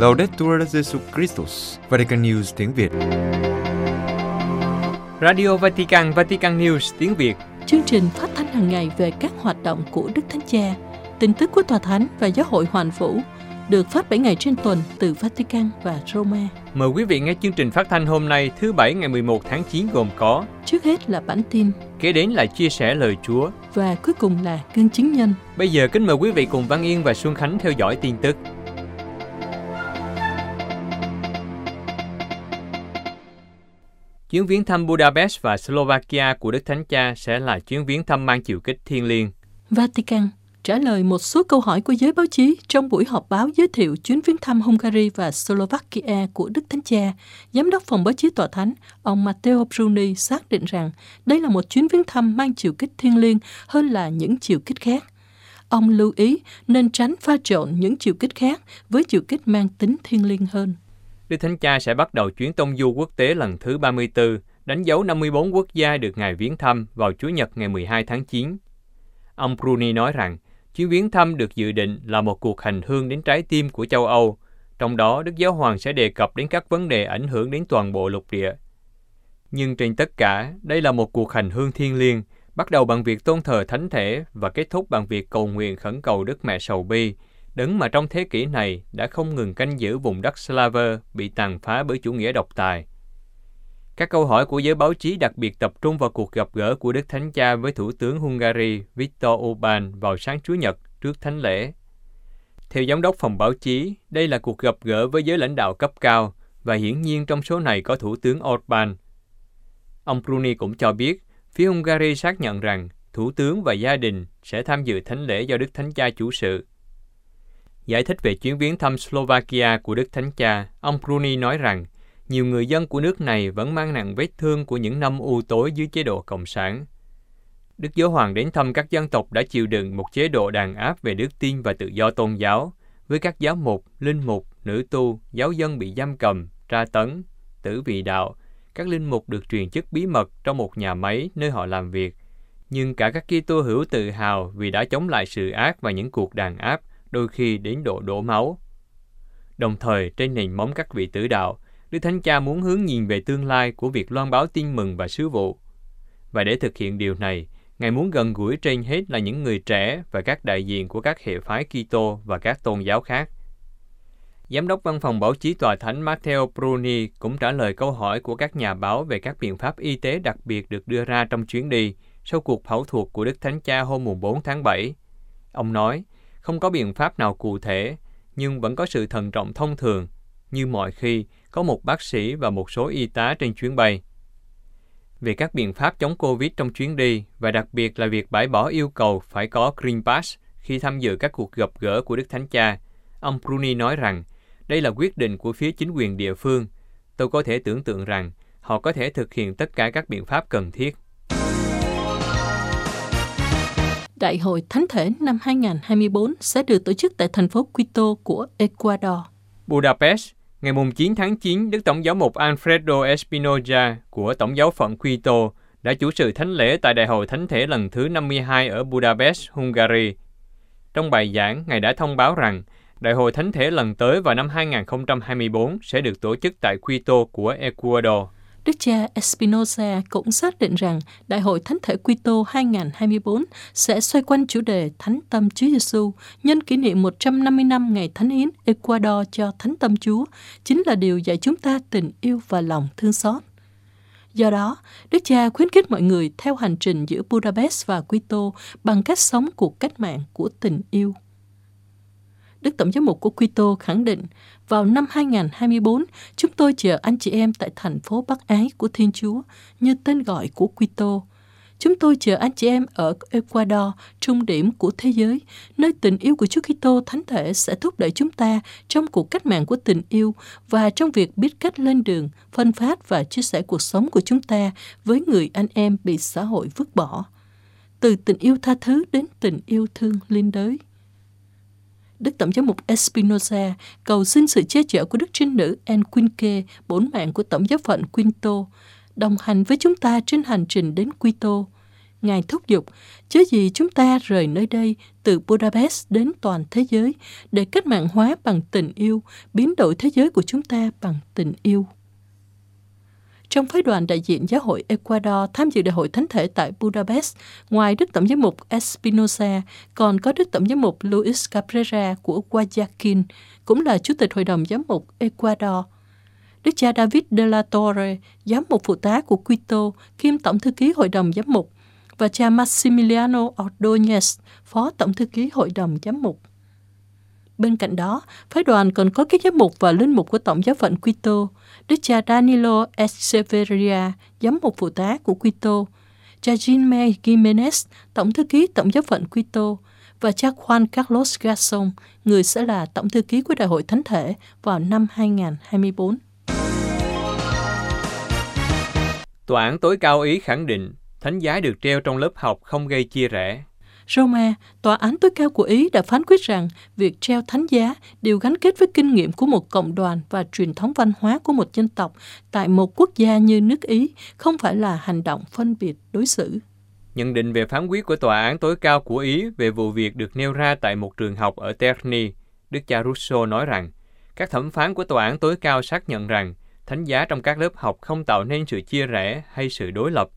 Laudetur Jesu Christus, Vatican News tiếng Việt. Radio Vatican, Vatican News tiếng Việt. Chương trình phát thanh hàng ngày về các hoạt động của Đức Thánh Cha, tin tức của Tòa Thánh và Giáo hội Hoàn Vũ được phát 7 ngày trên tuần từ Vatican và Roma. Mời quý vị nghe chương trình phát thanh hôm nay thứ Bảy ngày 11 tháng 9 gồm có Trước hết là bản tin Kế đến là chia sẻ lời Chúa và cuối cùng là cương chứng nhân. Bây giờ kính mời quý vị cùng Văn Yên và Xuân Khánh theo dõi tin tức Chuyến viếng thăm Budapest và Slovakia của Đức Thánh Cha sẽ là chuyến viếng thăm mang chiều kích thiên liêng. Vatican trả lời một số câu hỏi của giới báo chí trong buổi họp báo giới thiệu chuyến viếng thăm Hungary và Slovakia của Đức Thánh Cha. Giám đốc phòng báo chí tòa thánh, ông Matteo Bruni xác định rằng đây là một chuyến viếng thăm mang chiều kích thiên liêng hơn là những chiều kích khác. Ông lưu ý nên tránh pha trộn những chiều kích khác với chiều kích mang tính thiên liêng hơn. Đức Thánh Cha sẽ bắt đầu chuyến tông du quốc tế lần thứ 34, đánh dấu 54 quốc gia được Ngài viếng thăm vào Chủ nhật ngày 12 tháng 9. Ông Bruni nói rằng, chuyến viếng thăm được dự định là một cuộc hành hương đến trái tim của châu Âu, trong đó Đức Giáo Hoàng sẽ đề cập đến các vấn đề ảnh hưởng đến toàn bộ lục địa. Nhưng trên tất cả, đây là một cuộc hành hương thiêng liêng, bắt đầu bằng việc tôn thờ thánh thể và kết thúc bằng việc cầu nguyện khẩn cầu Đức Mẹ Sầu Bi, đấng mà trong thế kỷ này đã không ngừng canh giữ vùng đất Slaver bị tàn phá bởi chủ nghĩa độc tài. Các câu hỏi của giới báo chí đặc biệt tập trung vào cuộc gặp gỡ của Đức Thánh Cha với Thủ tướng Hungary Viktor Orbán vào sáng Chủ nhật trước Thánh lễ. Theo Giám đốc phòng báo chí, đây là cuộc gặp gỡ với giới lãnh đạo cấp cao và hiển nhiên trong số này có Thủ tướng Orbán. Ông Bruni cũng cho biết, phía Hungary xác nhận rằng Thủ tướng và gia đình sẽ tham dự thánh lễ do Đức Thánh Cha chủ sự. Giải thích về chuyến viếng thăm Slovakia của Đức Thánh Cha, ông Bruni nói rằng nhiều người dân của nước này vẫn mang nặng vết thương của những năm u tối dưới chế độ Cộng sản. Đức Giáo Hoàng đến thăm các dân tộc đã chịu đựng một chế độ đàn áp về đức tin và tự do tôn giáo, với các giáo mục, linh mục, nữ tu, giáo dân bị giam cầm, tra tấn, tử vì đạo. Các linh mục được truyền chức bí mật trong một nhà máy nơi họ làm việc. Nhưng cả các Kitô hữu tự hào vì đã chống lại sự ác và những cuộc đàn áp, đôi khi đến độ đổ máu. Đồng thời, trên nền móng các vị tử đạo, Đức Thánh Cha muốn hướng nhìn về tương lai của việc loan báo tin mừng và sứ vụ. Và để thực hiện điều này, Ngài muốn gần gũi trên hết là những người trẻ và các đại diện của các hệ phái Kitô và các tôn giáo khác. Giám đốc văn phòng báo chí tòa thánh Matteo Bruni cũng trả lời câu hỏi của các nhà báo về các biện pháp y tế đặc biệt được đưa ra trong chuyến đi sau cuộc phẫu thuật của Đức Thánh Cha hôm 4 tháng 7. Ông nói, không có biện pháp nào cụ thể, nhưng vẫn có sự thận trọng thông thường. Như mọi khi, có một bác sĩ và một số y tá trên chuyến bay. Về các biện pháp chống Covid trong chuyến đi, và đặc biệt là việc bãi bỏ yêu cầu phải có Green Pass khi tham dự các cuộc gặp gỡ của Đức Thánh Cha, ông Bruni nói rằng đây là quyết định của phía chính quyền địa phương. Tôi có thể tưởng tượng rằng họ có thể thực hiện tất cả các biện pháp cần thiết. Đại hội Thánh thể năm 2024 sẽ được tổ chức tại thành phố Quito của Ecuador. Budapest, ngày 9 tháng 9, Đức Tổng giáo mục Alfredo Espinoza của Tổng giáo phận Quito đã chủ sự thánh lễ tại Đại hội Thánh thể lần thứ 52 ở Budapest, Hungary. Trong bài giảng, Ngài đã thông báo rằng Đại hội Thánh thể lần tới vào năm 2024 sẽ được tổ chức tại Quito của Ecuador. Đức cha Espinosa cũng xác định rằng Đại hội Thánh thể Quito 2024 sẽ xoay quanh chủ đề Thánh tâm Chúa Giêsu nhân kỷ niệm 150 năm ngày Thánh hiến Ecuador cho Thánh tâm Chúa, chính là điều dạy chúng ta tình yêu và lòng thương xót. Do đó, Đức cha khuyến khích mọi người theo hành trình giữa Budapest và Quito bằng cách sống cuộc cách mạng của tình yêu. Đức Tổng giám mục của Quito khẳng định, vào năm 2024, chúng tôi chờ anh chị em tại thành phố Bắc Ái của Thiên Chúa như tên gọi của Quito. Chúng tôi chờ anh chị em ở Ecuador, trung điểm của thế giới, nơi tình yêu của Chúa Kitô Thánh Thể sẽ thúc đẩy chúng ta trong cuộc cách mạng của tình yêu và trong việc biết cách lên đường, phân phát và chia sẻ cuộc sống của chúng ta với người anh em bị xã hội vứt bỏ. Từ tình yêu tha thứ đến tình yêu thương liên đới. Đức Tổng giám mục Espinosa cầu xin sự che chở của Đức Trinh Nữ Enquinque, bốn mạng của Tổng giáo phận Quinto, đồng hành với chúng ta trên hành trình đến Quito. Ngài thúc giục, chớ gì chúng ta rời nơi đây từ Budapest đến toàn thế giới để cách mạng hóa bằng tình yêu, biến đổi thế giới của chúng ta bằng tình yêu. Trong phái đoàn đại diện giáo hội Ecuador tham dự đại hội thánh thể tại Budapest, ngoài Đức Tổng giám mục Espinosa, còn có Đức Tổng giám mục Luis Cabrera của Guayaquil, cũng là Chủ tịch Hội đồng Giám mục Ecuador. Đức cha David de la Torre, giám mục phụ tá của Quito, kiêm Tổng thư ký Hội đồng Giám mục, và cha Maximiliano Ordóñez, Phó Tổng thư ký Hội đồng Giám mục. Bên cạnh đó, phái đoàn còn có các giám mục và linh mục của Tổng giáo phận Quito, Đức cha Danilo Echeverria, giám mục phụ tá của Quito, cha Jimé Jiménez, Tổng thư ký Tổng giáo phận Quito, và cha Juan Carlos Garson, người sẽ là Tổng thư ký của Đại hội Thánh thể vào năm 2024. Tòa án tối cao Ý khẳng định thánh giá được treo trong lớp học không gây chia rẽ. Roma, tòa án tối cao của Ý đã phán quyết rằng việc treo thánh giá đều gắn kết với kinh nghiệm của một cộng đoàn và truyền thống văn hóa của một dân tộc tại một quốc gia như nước Ý, không phải là hành động phân biệt đối xử. Nhận định về phán quyết của tòa án tối cao của Ý về vụ việc được nêu ra tại một trường học ở Terni, Đức cha Russo nói rằng, các thẩm phán của tòa án tối cao xác nhận rằng thánh giá trong các lớp học không tạo nên sự chia rẽ hay sự đối lập,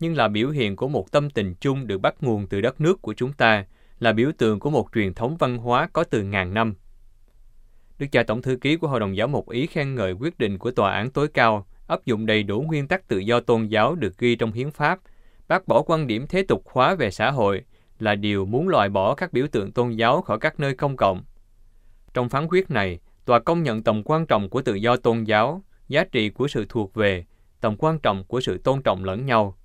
nhưng là biểu hiện của một tâm tình chung được bắt nguồn từ đất nước của chúng ta, là biểu tượng của một truyền thống văn hóa có từ ngàn năm. Đức cha Tổng thư ký của Hội đồng Giáo mục Ý khen ngợi quyết định của Tòa án tối cao áp dụng đầy đủ nguyên tắc tự do tôn giáo được ghi trong hiến pháp, bác bỏ quan điểm thế tục hóa về xã hội là điều muốn loại bỏ các biểu tượng tôn giáo khỏi các nơi công cộng. Trong phán quyết này, tòa công nhận tầm quan trọng của tự do tôn giáo, giá trị của sự thuộc về, tầm quan trọng của sự tôn trọng lẫn nhau.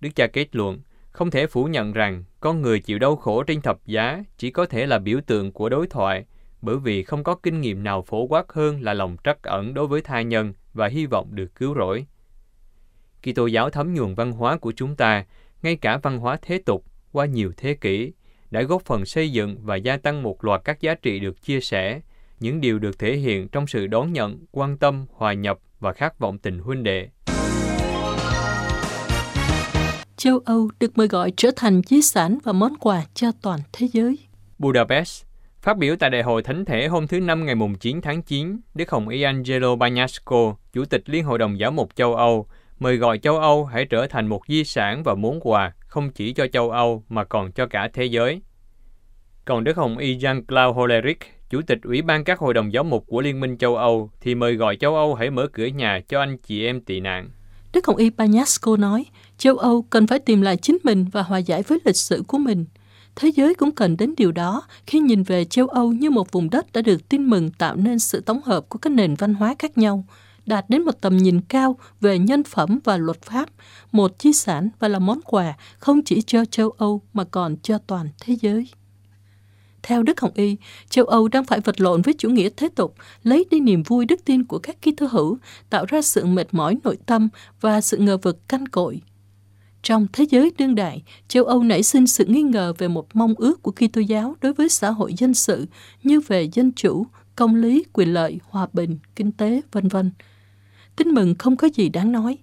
Đức cha kết luận, không thể phủ nhận rằng con người chịu đau khổ trên thập giá chỉ có thể là biểu tượng của đối thoại, bởi vì không có kinh nghiệm nào phổ quát hơn là lòng trắc ẩn đối với tha nhân và hy vọng được cứu rỗi. Kitô giáo thấm nhuần văn hóa của chúng ta, ngay cả văn hóa thế tục qua nhiều thế kỷ, đã góp phần xây dựng và gia tăng một loạt các giá trị được chia sẻ, những điều được thể hiện trong sự đón nhận, quan tâm, hòa nhập và khát vọng tình huynh đệ. Châu Âu được mời gọi trở thành di sản và món quà cho toàn thế giới. Budapest Phát biểu tại Đại hội Thánh thể hôm thứ Năm ngày 9 tháng 9, Đức Hồng Y Angelo Bagnasco, Chủ tịch Liên Hội đồng Giáo mục châu Âu, mời gọi châu Âu hãy trở thành một di sản và món quà không chỉ cho châu Âu mà còn cho cả thế giới. Còn Đức Hồng Y Jean-Claude Hollerich, Chủ tịch Ủy ban các hội đồng giáo mục của Liên minh châu Âu, thì mời gọi châu Âu hãy mở cửa nhà cho anh chị em tị nạn. Đức Hồng Y Bagnasco nói, châu Âu cần phải tìm lại chính mình và hòa giải với lịch sử của mình. Thế giới cũng cần đến điều đó khi nhìn về châu Âu như một vùng đất đã được tin mừng tạo nên sự tổng hợp của các nền văn hóa khác nhau, đạt đến một tầm nhìn cao về nhân phẩm và luật pháp, một di sản và là món quà không chỉ cho châu Âu mà còn cho toàn thế giới. Theo Đức Hồng Y, châu Âu đang phải vật lộn với chủ nghĩa thế tục, lấy đi niềm vui đức tin của các ký thư hữu, tạo ra sự mệt mỏi nội tâm và sự ngờ vực canh cội. Trong thế giới đương đại, châu Âu nảy sinh sự nghi ngờ về một mong ước của Kitô giáo đối với xã hội dân sự như về dân chủ, công lý, quyền lợi, hòa bình, kinh tế, vân vân. Tin mừng không có gì đáng nói.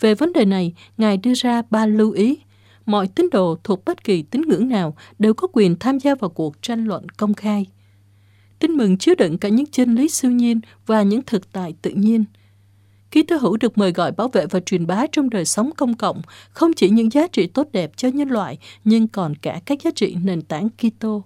Về vấn đề này, Ngài đưa ra ba lưu ý. Mọi tín đồ thuộc bất kỳ tín ngưỡng nào đều có quyền tham gia vào cuộc tranh luận công khai. Tin mừng chứa đựng cả những chân lý siêu nhiên và những thực tại tự nhiên – Ký Tư hữu được mời gọi bảo vệ và truyền bá trong đời sống công cộng, không chỉ những giá trị tốt đẹp cho nhân loại, nhưng còn cả các giá trị nền tảng Kitô.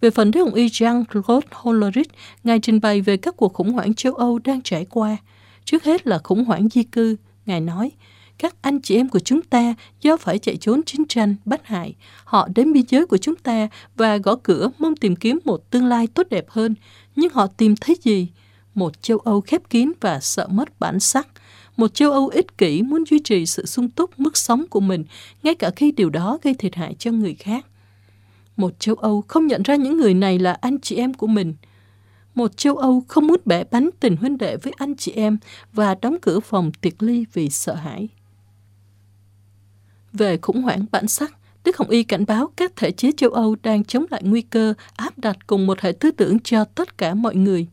Về phần Đức hồng y Jean-Claude Hollerich, Ngài trình bày về các cuộc khủng hoảng châu Âu đang trải qua. Trước hết là khủng hoảng di cư. Ngài nói, các anh chị em của chúng ta do phải chạy trốn chiến tranh, bắt hại. Họ đến biên giới của chúng ta và gõ cửa mong tìm kiếm một tương lai tốt đẹp hơn. Nhưng họ tìm thấy gì? Một châu Âu khép kín và sợ mất bản sắc, một châu Âu ích kỷ muốn duy trì sự sung túc mức sống của mình, ngay cả khi điều đó gây thiệt hại cho người khác. Một châu Âu không nhận ra những người này là anh chị em của mình. Một châu Âu không muốn bẻ bánh tình huynh đệ với anh chị em và đóng cửa phòng tiệc ly vì sợ hãi. Về khủng hoảng bản sắc, Đức Hồng Y cảnh báo các thể chế châu Âu đang chống lại nguy cơ áp đặt cùng một hệ tư tưởng cho tất cả mọi người.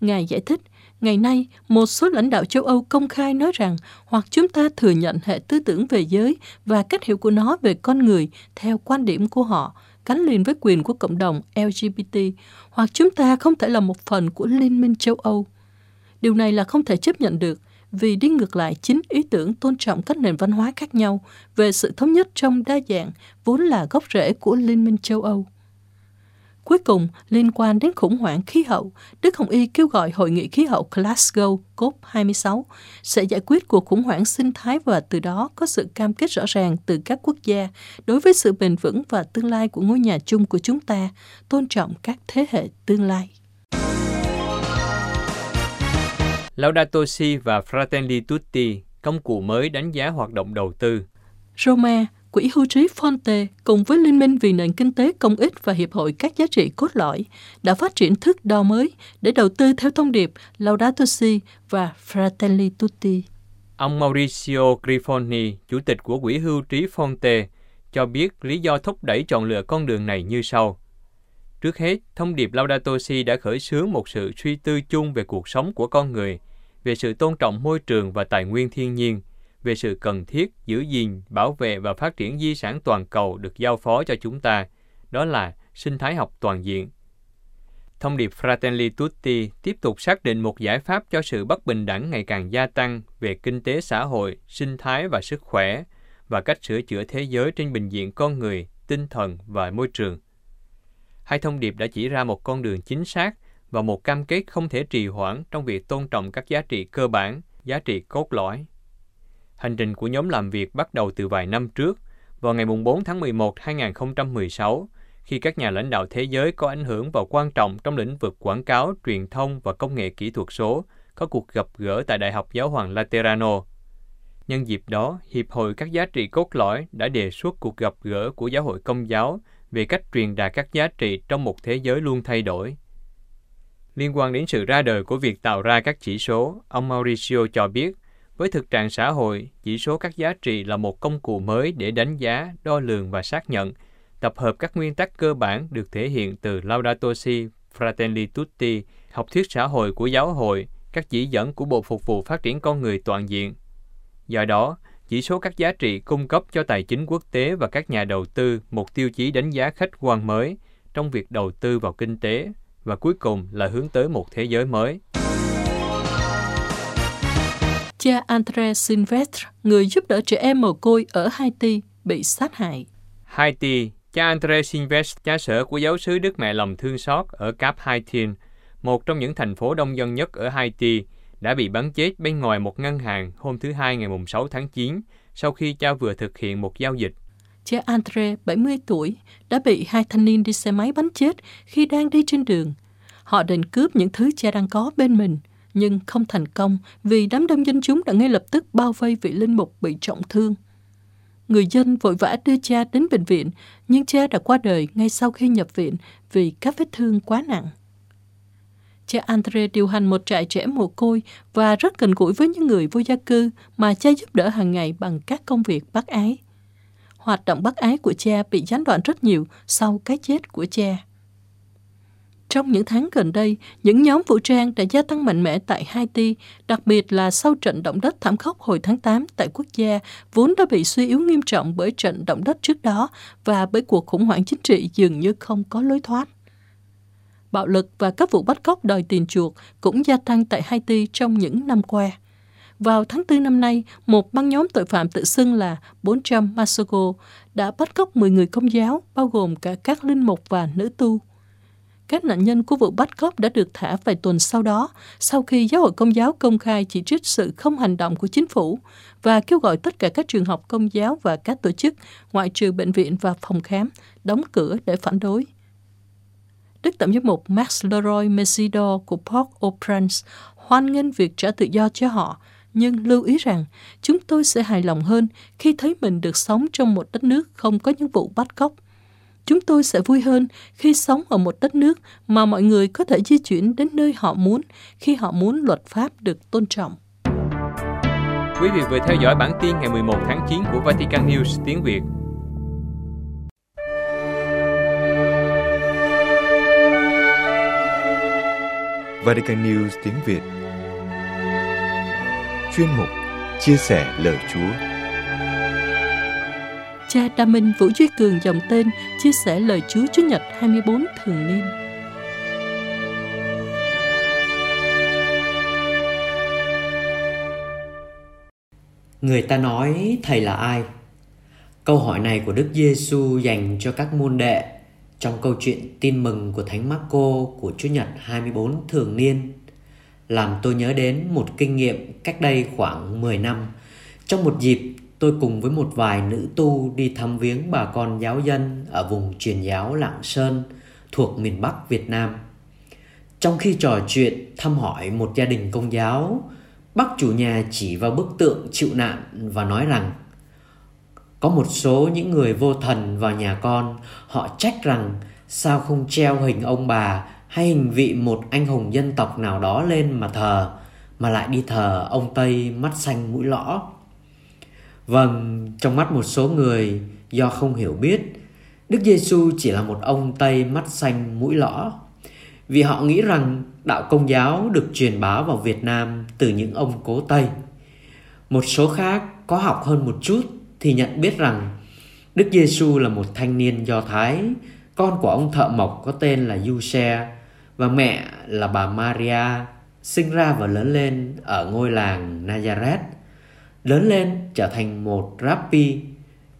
Ngài giải thích, Ngày nay, một số lãnh đạo châu Âu công khai nói rằng hoặc chúng ta thừa nhận hệ tư tưởng về giới và cách hiểu của nó về con người theo quan điểm của họ, gắn liền với quyền của cộng đồng LGBT, hoặc chúng ta không thể là một phần của Liên minh châu Âu. Điều này là không thể chấp nhận được vì đi ngược lại chính ý tưởng tôn trọng các nền văn hóa khác nhau về sự thống nhất trong đa dạng vốn là gốc rễ của Liên minh châu Âu. Cuối cùng, liên quan đến khủng hoảng khí hậu, Đức Hồng Y kêu gọi Hội nghị khí hậu Glasgow COP26 sẽ giải quyết cuộc khủng hoảng sinh thái và từ đó có sự cam kết rõ ràng từ các quốc gia đối với sự bền vững và tương lai của ngôi nhà chung của chúng ta, tôn trọng các thế hệ tương lai. Laudato Si và Fratelli Tutti, công cụ mới đánh giá hoạt động đầu tư. Roma, Quỹ hưu trí Fonte cùng với Liên minh vì nền kinh tế công ích và Hiệp hội các giá trị cốt lõi đã phát triển thước đo mới để đầu tư theo thông điệp Laudato Si và Fratelli Tutti. Ông Mauricio Grifoni, chủ tịch của Quỹ hưu trí Fonte, cho biết lý do thúc đẩy chọn lựa con đường này như sau. Trước hết, thông điệp Laudato Si đã khởi xướng một sự suy tư chung về cuộc sống của con người, về sự tôn trọng môi trường và tài nguyên thiên nhiên, về sự cần thiết giữ gìn, bảo vệ và phát triển di sản toàn cầu được giao phó cho chúng ta, đó là sinh thái học toàn diện. Thông điệp Fratelli Tutti tiếp tục xác định một giải pháp cho sự bất bình đẳng ngày càng gia tăng về kinh tế xã hội, sinh thái và sức khỏe, và cách sửa chữa thế giới trên bình diện con người, tinh thần và môi trường. Hai thông điệp đã chỉ ra một con đường chính xác và một cam kết không thể trì hoãn trong việc tôn trọng các giá trị cơ bản, giá trị cốt lõi. Hành trình của nhóm làm việc bắt đầu từ vài năm trước, vào ngày 4 tháng 11, 2016, khi các nhà lãnh đạo thế giới có ảnh hưởng và quan trọng trong lĩnh vực quảng cáo, truyền thông và công nghệ kỹ thuật số có cuộc gặp gỡ tại Đại học Giáo hoàng Laterano. Nhân dịp đó, Hiệp hội các giá trị cốt lõi đã đề xuất cuộc gặp gỡ của Giáo hội Công giáo về cách truyền đạt các giá trị trong một thế giới luôn thay đổi. Liên quan đến sự ra đời của việc tạo ra các chỉ số, ông Mauricio cho biết, với thực trạng xã hội, chỉ số các giá trị là một công cụ mới để đánh giá, đo lường và xác nhận, tập hợp các nguyên tắc cơ bản được thể hiện từ Laudato Si, Fratelli Tutti, học thuyết xã hội của giáo hội, các chỉ dẫn của Bộ Phục vụ Phát triển Con Người Toàn diện. Do đó, chỉ số các giá trị cung cấp cho tài chính quốc tế và các nhà đầu tư một tiêu chí đánh giá khách quan mới trong việc đầu tư vào kinh tế và cuối cùng là hướng tới một thế giới mới. Cha André Silvestre, người giúp đỡ trẻ em mồ côi ở Haiti, bị sát hại. Haiti, cha André Silvestre, cha sở của giáo sứ Đức Mẹ Lòng Thương Xót ở Cap Haitien, một trong những thành phố đông dân nhất ở Haiti, đã bị bắn chết bên ngoài một ngân hàng hôm thứ Hai ngày 6 tháng 9 sau khi cha vừa thực hiện một giao dịch. Cha Andre, 70 tuổi, đã bị hai thanh niên đi xe máy bắn chết khi đang đi trên đường. Họ định cướp những thứ cha đang có bên mình, nhưng không thành công vì đám đông dân chúng đã ngay lập tức bao vây vị linh mục bị trọng thương. Người dân vội vã đưa cha đến bệnh viện, nhưng cha đã qua đời ngay sau khi nhập viện vì các vết thương quá nặng. Cha Andre điều hành một trại trẻ mồ côi và rất gần gũi với những người vô gia cư mà cha giúp đỡ hàng ngày bằng các công việc bác ái. Hoạt động bác ái của cha bị gián đoạn rất nhiều sau cái chết của cha. Trong những tháng gần đây, những nhóm vũ trang đã gia tăng mạnh mẽ tại Haiti, đặc biệt là sau trận động đất thảm khốc hồi tháng 8 tại quốc gia vốn đã bị suy yếu nghiêm trọng bởi trận động đất trước đó và bởi cuộc khủng hoảng chính trị dường như không có lối thoát bạo lực và các vụ bắt cóc đòi tiền chuộc cũng gia tăng tại Haiti trong những năm qua. Vào tháng 4 năm nay, một băng nhóm tội phạm tự xưng là 400 Masogo đã bắt cóc 10 người công giáo, bao gồm cả các linh mục và nữ tu. Các nạn nhân của vụ bắt cóc đã được thả vài tuần sau đó, sau khi giáo hội công giáo công khai chỉ trích sự không hành động của chính phủ và kêu gọi tất cả các trường học công giáo và các tổ chức, ngoại trừ bệnh viện và phòng khám, đóng cửa để phản đối. Đức Tổng giám mục Max Leroy Mesidor của Port-au-Prince hoan nghênh việc trả tự do cho họ, nhưng lưu ý rằng chúng tôi sẽ hài lòng hơn khi thấy mình được sống trong một đất nước không có những vụ bắt cóc. Chúng tôi sẽ vui hơn khi sống ở một đất nước mà mọi người có thể di chuyển đến nơi họ muốn khi họ muốn luật pháp được tôn trọng. Quý vị vừa theo dõi bản tin ngày 11 tháng 9 của Vatican News tiếng Việt. Vatican News tiếng Việt chuyên mục Chia sẻ lời Chúa. Cha Đa Minh Vũ Duy Cường dòng tên chia sẻ lời Chúa Chúa Nhật 24 thường niên. Người ta nói thầy là ai? Câu hỏi này của Đức Giêsu dành cho các môn đệ trong câu chuyện tin mừng của Thánh Marco của Chúa Nhật 24 thường niên làm tôi nhớ đến một kinh nghiệm cách đây khoảng 10 năm. Trong một dịp, tôi cùng với một vài nữ tu đi thăm viếng bà con giáo dân ở vùng truyền giáo Lạng Sơn thuộc miền Bắc Việt Nam. Trong khi trò chuyện thăm hỏi một gia đình công giáo, bác chủ nhà chỉ vào bức tượng chịu nạn và nói rằng có một số những người vô thần vào nhà con, họ trách rằng sao không treo hình ông bà hay hình vị một anh hùng dân tộc nào đó lên mà thờ, mà lại đi thờ ông Tây mắt xanh mũi lõ. Vâng, trong mắt một số người do không hiểu biết, Đức Giêsu chỉ là một ông Tây mắt xanh mũi lõ. Vì họ nghĩ rằng đạo công giáo được truyền bá vào Việt Nam từ những ông cố Tây. Một số khác có học hơn một chút thì nhận biết rằng Đức Giêsu là một thanh niên Do Thái, con của ông thợ mộc có tên là Giuse và mẹ là bà Maria, sinh ra và lớn lên ở ngôi làng Nazareth. Lớn lên trở thành một rabbi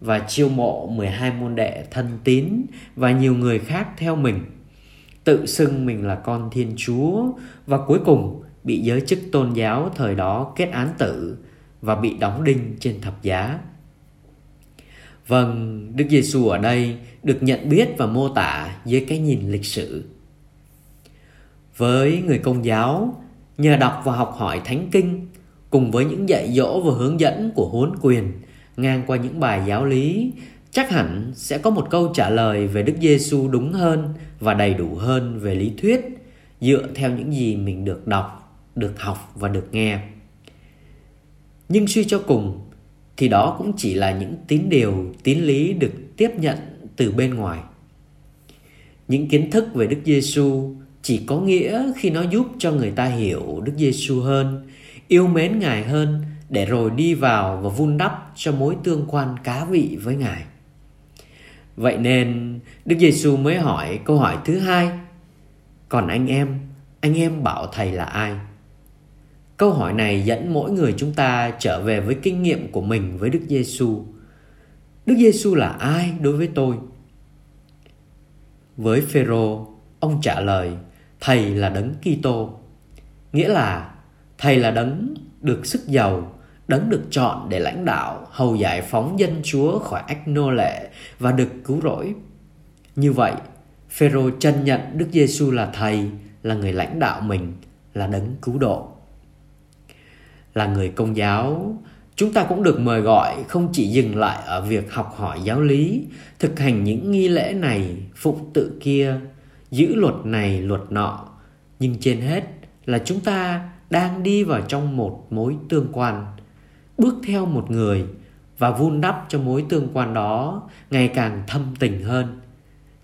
và chiêu mộ 12 môn đệ thân tín và nhiều người khác theo mình. Tự xưng mình là con Thiên Chúa và cuối cùng bị giới chức tôn giáo thời đó kết án tử và bị đóng đinh trên thập giá. Vâng, Đức Giêsu ở đây được nhận biết và mô tả dưới cái nhìn lịch sử. Với người công giáo, nhờ đọc và học hỏi thánh kinh cùng với những dạy dỗ và hướng dẫn của huấn quyền ngang qua những bài giáo lý, chắc hẳn sẽ có một câu trả lời về Đức Giêsu đúng hơn và đầy đủ hơn về lý thuyết dựa theo những gì mình được đọc, được học và được nghe. Nhưng suy cho cùng, thì đó cũng chỉ là những tín điều, tín lý được tiếp nhận từ bên ngoài. Những kiến thức về Đức Giêsu chỉ có nghĩa khi nó giúp cho người ta hiểu Đức Giêsu hơn, yêu mến Ngài hơn để rồi đi vào và vun đắp cho mối tương quan cá vị với Ngài. Vậy nên Đức Giêsu mới hỏi câu hỏi thứ hai: Còn anh em, anh em bảo thầy là ai? Câu hỏi này dẫn mỗi người chúng ta trở về với kinh nghiệm của mình với Đức Giêsu. Đức Giêsu là ai đối với tôi? Với Phêrô, ông trả lời: Thầy là đấng Kitô. Nghĩa là thầy là đấng được sức giàu, đấng được chọn để lãnh đạo, hầu giải phóng dân Chúa khỏi ách nô lệ và được cứu rỗi. Như vậy, Phêrô chân nhận Đức Giêsu là thầy, là người lãnh đạo mình, là đấng cứu độ là người công giáo chúng ta cũng được mời gọi không chỉ dừng lại ở việc học hỏi giáo lý thực hành những nghi lễ này phụng tự kia giữ luật này luật nọ nhưng trên hết là chúng ta đang đi vào trong một mối tương quan. Bước theo một người và vun đắp cho mối tương quan đó ngày càng thâm tình hơn.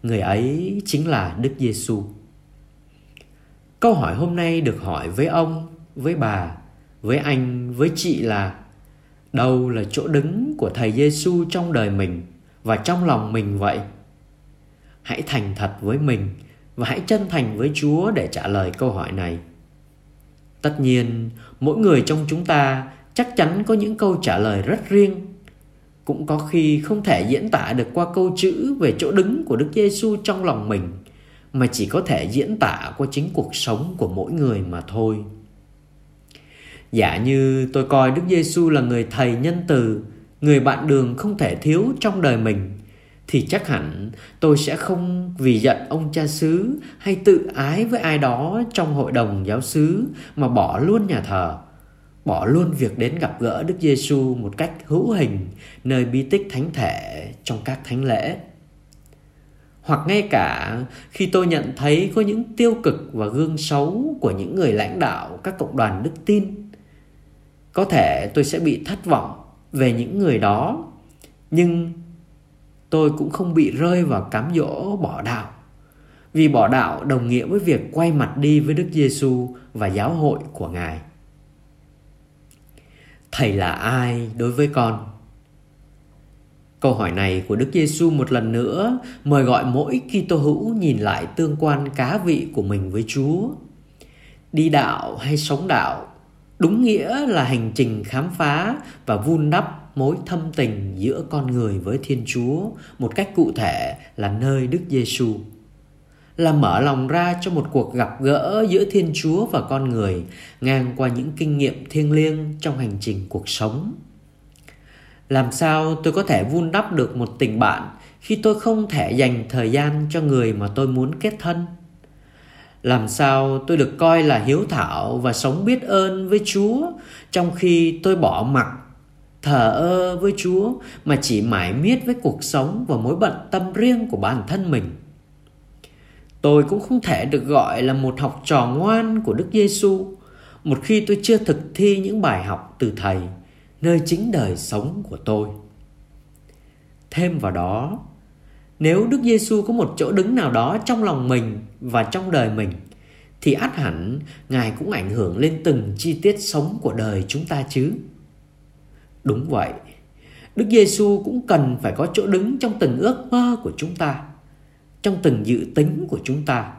Người ấy chính là đức giêsu. Câu hỏi hôm nay được hỏi với ông, với bà, với anh, với chị là, đâu là chỗ đứng của thầy Giêsu trong đời mình và trong lòng mình vậy? Hãy thành thật với mình và hãy chân thành với Chúa để trả lời câu hỏi này. Tất nhiên, mỗi người trong chúng ta chắc chắn có những câu trả lời rất riêng. Cũng có khi không thể diễn tả được qua câu chữ về chỗ đứng của Đức Giêsu trong lòng mình, mà chỉ có thể diễn tả qua chính cuộc sống của mỗi người mà thôi. Giả như tôi coi Đức Giêsu là người thầy nhân từ, người bạn đường không thể thiếu trong đời mình, thì chắc hẳn tôi sẽ không vì giận ông cha xứ hay tự ái với ai đó trong hội đồng giáo xứ mà bỏ luôn nhà thờ, bỏ luôn việc đến gặp gỡ Đức Giêsu một cách hữu hình nơi bi tích thánh thể trong các thánh lễ. Hoặc ngay cả khi tôi nhận thấy có những tiêu cực và gương xấu của những người lãnh đạo các cộng đoàn đức tin có thể tôi sẽ bị thất vọng về những người đó nhưng tôi cũng không bị rơi vào cám dỗ bỏ đạo. Vì bỏ đạo đồng nghĩa với việc quay mặt đi với Đức Giêsu và giáo hội của Ngài. thầy là ai đối với con? Câu hỏi này của đức giêsu một lần nữa mời gọi mỗi kitô hữu nhìn lại tương quan cá vị của mình với chúa. Đi đạo hay sống đạo đúng nghĩa là hành trình khám phá và vun đắp mối thâm tình giữa con người với thiên chúa một cách cụ thể là nơi đức giêsu là mở lòng ra cho một cuộc gặp gỡ giữa Thiên Chúa và con người ngang qua những kinh nghiệm thiêng liêng trong hành trình cuộc sống. Làm sao tôi có thể vun đắp được một tình bạn khi tôi không thể dành thời gian cho người mà tôi muốn kết thân? Làm sao tôi được coi là hiếu thảo và sống biết ơn với Chúa trong khi tôi bỏ mặc thờ ơ với Chúa mà chỉ mãi miết với cuộc sống và mối bận tâm riêng của bản thân mình? Tôi cũng không thể được gọi là một học trò ngoan của Đức Giêsu một khi tôi chưa thực thi những bài học từ thầy nơi chính đời sống của tôi. Thêm vào đó, nếu Đức Giêsu có một chỗ đứng nào đó trong lòng mình và trong đời mình thì ắt hẳn Ngài cũng ảnh hưởng lên từng chi tiết sống của đời chúng ta chứ. Đúng vậy, Đức Giêsu cũng cần phải có chỗ đứng trong từng ước mơ của chúng ta trong từng dự tính của chúng ta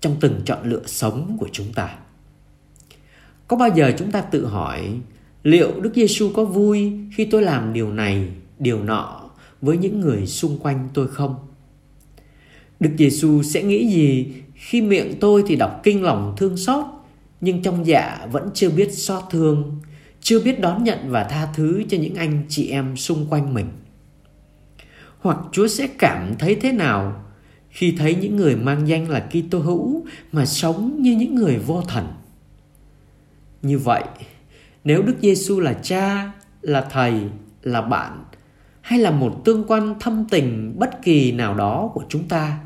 trong từng chọn lựa sống của chúng ta. Có bao giờ chúng ta tự hỏi liệu đức giêsu có vui khi tôi làm điều này điều nọ với những người xung quanh tôi không? Đức giêsu sẽ nghĩ gì khi miệng tôi thì đọc kinh lòng thương xót nhưng trong dạ vẫn chưa biết xót thương chưa biết đón nhận và tha thứ cho những anh chị em xung quanh mình hoặc chúa sẽ cảm thấy thế nào khi thấy những người mang danh là Kitô hữu mà sống như những người vô thần. Như vậy, nếu Đức Giêsu là cha, là thầy, là bạn hay là một tương quan thâm tình bất kỳ nào đó của chúng ta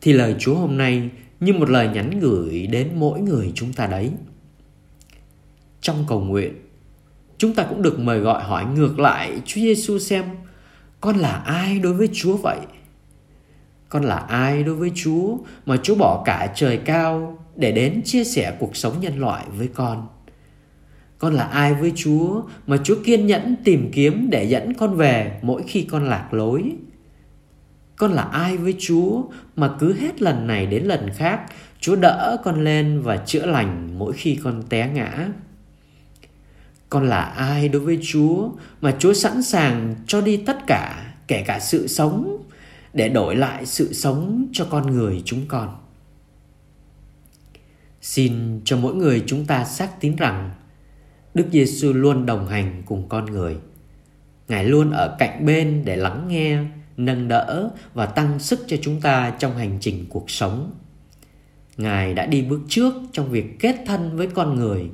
thì lời Chúa hôm nay như một lời nhắn gửi đến mỗi người chúng ta đấy. Trong cầu nguyện, chúng ta cũng được mời gọi hỏi ngược lại, Chúa Giêsu xem, con là ai đối với Chúa vậy? con là ai đối với Chúa mà Chúa bỏ cả trời cao để đến chia sẻ cuộc sống nhân loại với con? Con là ai với Chúa mà Chúa kiên nhẫn tìm kiếm để dẫn con về mỗi khi con lạc lối? Con là ai với Chúa mà cứ hết lần này đến lần khác, Chúa đỡ con lên và chữa lành mỗi khi con té ngã? Con là ai đối với Chúa mà Chúa sẵn sàng cho đi tất cả, kể cả sự sống để đổi lại sự sống cho con người chúng con. Xin cho mỗi người chúng ta xác tín rằng Đức Giêsu luôn đồng hành cùng con người. Ngài luôn ở cạnh bên để lắng nghe, nâng đỡ và tăng sức cho chúng ta trong hành trình cuộc sống. Ngài đã đi bước trước trong việc kết thân với con người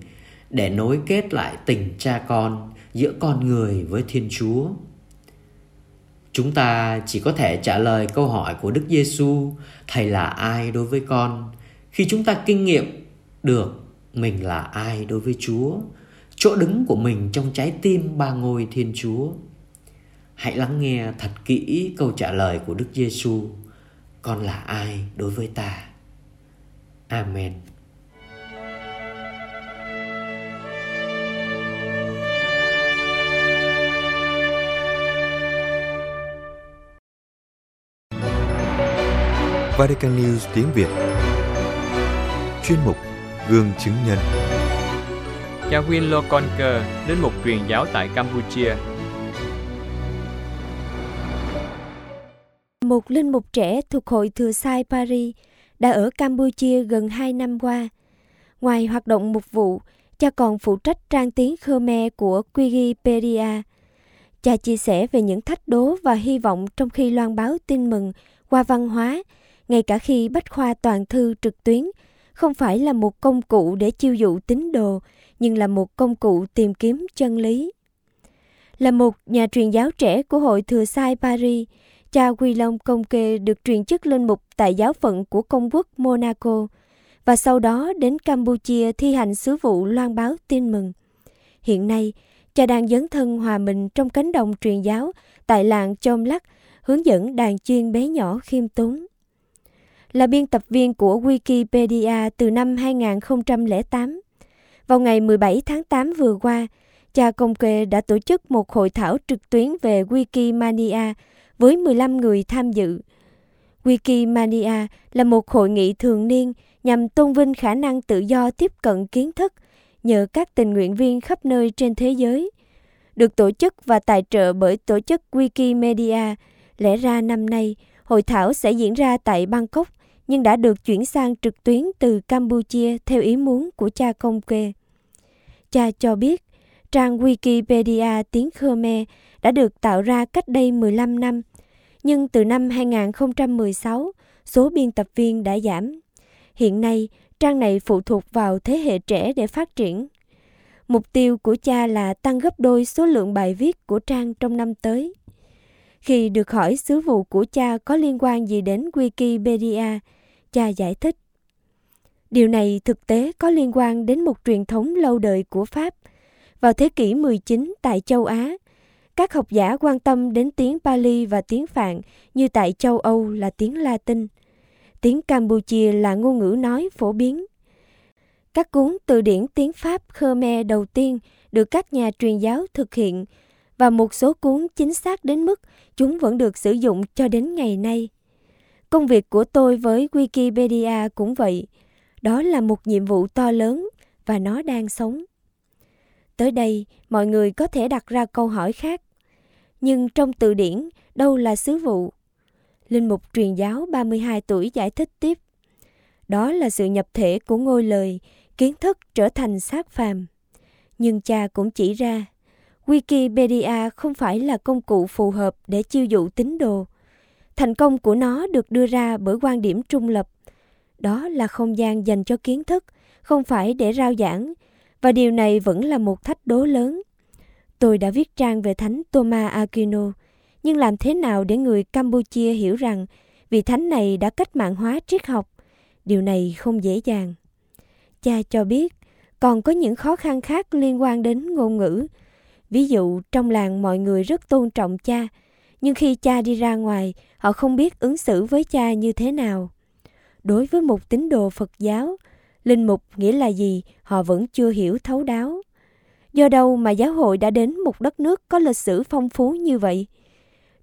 để nối kết lại tình cha con giữa con người với Thiên Chúa. Chúng ta chỉ có thể trả lời câu hỏi của Đức Giêsu, thầy là ai đối với con khi chúng ta kinh nghiệm được mình là ai đối với Chúa, chỗ đứng của mình trong trái tim ba ngôi Thiên Chúa. Hãy lắng nghe thật kỹ câu trả lời của Đức Giêsu, con là ai đối với ta. Amen. Vatican News tiếng Việt Chuyên mục Gương chứng nhân Cha Huynh Lo Conker, linh mục truyền giáo tại Campuchia. Một linh mục trẻ thuộc hội Thừa Sai Paris đã ở Campuchia gần 2 năm qua. Ngoài hoạt động mục vụ, cha còn phụ trách trang tiếng Khmer của Wikipedia. Cha chia sẻ về những thách đố và hy vọng trong khi loan báo tin mừng qua văn hóa, ngay cả khi bách khoa toàn thư trực tuyến, không phải là một công cụ để chiêu dụ tín đồ, nhưng là một công cụ tìm kiếm chân lý. Là một nhà truyền giáo trẻ của hội thừa sai paris, cha quy long công kê được truyền chức lên mục tại giáo phận của công quốc monaco và sau đó đến campuchia thi hành sứ vụ loan báo tin mừng. Hiện nay, cha đang dấn thân hòa mình trong cánh đồng truyền giáo tại làng Chom lắc, hướng dẫn đàn chiên bé nhỏ khiêm tốn là biên tập viên của Wikipedia từ năm 2008. Vào ngày 17 tháng 8 vừa qua, cha công kê đã tổ chức một hội thảo trực tuyến về Wikimania với 15 người tham dự. Wikimania là một hội nghị thường niên nhằm tôn vinh khả năng tự do tiếp cận kiến thức nhờ các tình nguyện viên khắp nơi trên thế giới. Được tổ chức và tài trợ bởi tổ chức Wikimedia, lẽ ra năm nay hội thảo sẽ diễn ra tại Bangkok nhưng đã được chuyển sang trực tuyến từ Campuchia theo ý muốn của cha công kê. Cha cho biết, trang Wikipedia tiếng Khmer đã được tạo ra cách đây 15 năm, nhưng từ năm 2016, số biên tập viên đã giảm. Hiện nay, trang này phụ thuộc vào thế hệ trẻ để phát triển. Mục tiêu của cha là tăng gấp đôi số lượng bài viết của trang trong năm tới. Khi được hỏi sứ vụ của cha có liên quan gì đến Wikipedia, cha giải thích. Điều này thực tế có liên quan đến một truyền thống lâu đời của Pháp. Vào thế kỷ 19 tại châu Á, các học giả quan tâm đến tiếng Pali và tiếng Phạn như tại châu Âu là tiếng Latin. Tiếng Campuchia là ngôn ngữ nói phổ biến. Các cuốn từ điển tiếng Pháp Khmer đầu tiên được các nhà truyền giáo thực hiện và một số cuốn chính xác đến mức chúng vẫn được sử dụng cho đến ngày nay. Công việc của tôi với Wikipedia cũng vậy. Đó là một nhiệm vụ to lớn và nó đang sống. Tới đây, mọi người có thể đặt ra câu hỏi khác. Nhưng trong từ điển, đâu là sứ vụ? Linh mục truyền giáo 32 tuổi giải thích tiếp. Đó là sự nhập thể của ngôi lời, kiến thức trở thành xác phàm. Nhưng cha cũng chỉ ra, Wikipedia không phải là công cụ phù hợp để chiêu dụ tín đồ. Thành công của nó được đưa ra bởi quan điểm trung lập. Đó là không gian dành cho kiến thức, không phải để rao giảng, và điều này vẫn là một thách đố lớn. Tôi đã viết trang về Thánh Thomas Aquino, nhưng làm thế nào để người Campuchia hiểu rằng vị thánh này đã cách mạng hóa triết học? Điều này không dễ dàng. Cha cho biết, còn có những khó khăn khác liên quan đến ngôn ngữ. Ví dụ, trong làng mọi người rất tôn trọng cha, nhưng khi cha đi ra ngoài, họ không biết ứng xử với cha như thế nào. Đối với một tín đồ Phật giáo, linh mục nghĩa là gì họ vẫn chưa hiểu thấu đáo. Do đâu mà giáo hội đã đến một đất nước có lịch sử phong phú như vậy?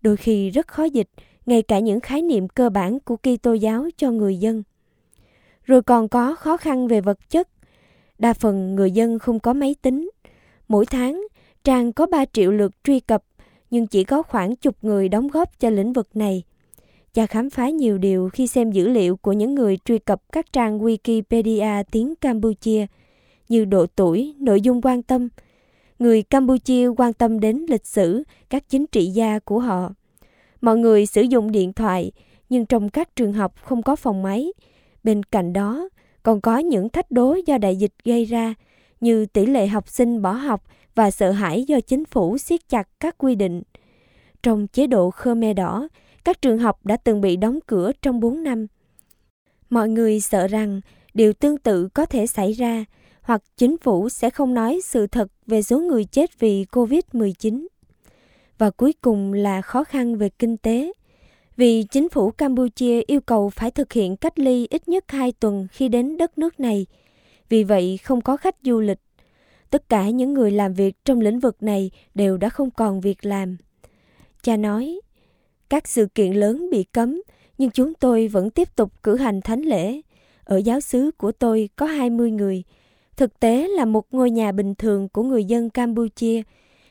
Đôi khi rất khó dịch, ngay cả những khái niệm cơ bản của Kitô giáo cho người dân. Rồi còn có khó khăn về vật chất. Đa phần người dân không có máy tính. Mỗi tháng, trang có 3 triệu lượt truy cập, nhưng chỉ có khoảng chục người đóng góp cho lĩnh vực này. Cha khám phá nhiều điều khi xem dữ liệu của những người truy cập các trang Wikipedia tiếng Campuchia, như độ tuổi, nội dung quan tâm. Người Campuchia quan tâm đến lịch sử, các chính trị gia của họ. Mọi người sử dụng điện thoại, nhưng trong các trường học không có phòng máy. Bên cạnh đó, còn có những thách đố do đại dịch gây ra, như tỷ lệ học sinh bỏ học và sợ hãi do chính phủ siết chặt các quy định. Trong chế độ Khmer Đỏ, các trường học đã từng bị đóng cửa trong 4 năm. Mọi người sợ rằng điều tương tự có thể xảy ra hoặc chính phủ sẽ không nói sự thật về số người chết vì COVID-19. Và cuối cùng là khó khăn về kinh tế. Vì chính phủ Campuchia yêu cầu phải thực hiện cách ly ít nhất 2 tuần khi đến đất nước này. Vì vậy không có khách du lịch. Tất cả những người làm việc trong lĩnh vực này đều đã không còn việc làm. Cha nói, các sự kiện lớn bị cấm, nhưng chúng tôi vẫn tiếp tục cử hành thánh lễ. Ở giáo xứ của tôi có 20 người. Thực tế là một ngôi nhà bình thường của người dân Campuchia,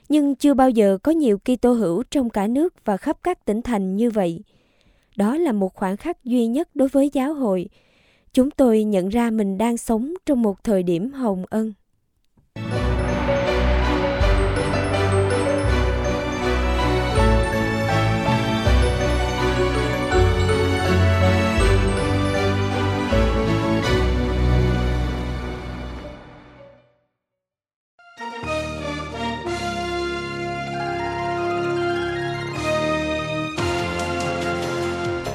nhưng chưa bao giờ có nhiều Kitô hữu trong cả nước và khắp các tỉnh thành như vậy. Đó là một khoảng khắc duy nhất đối với giáo hội. Chúng tôi nhận ra mình đang sống trong một thời điểm hồng ân.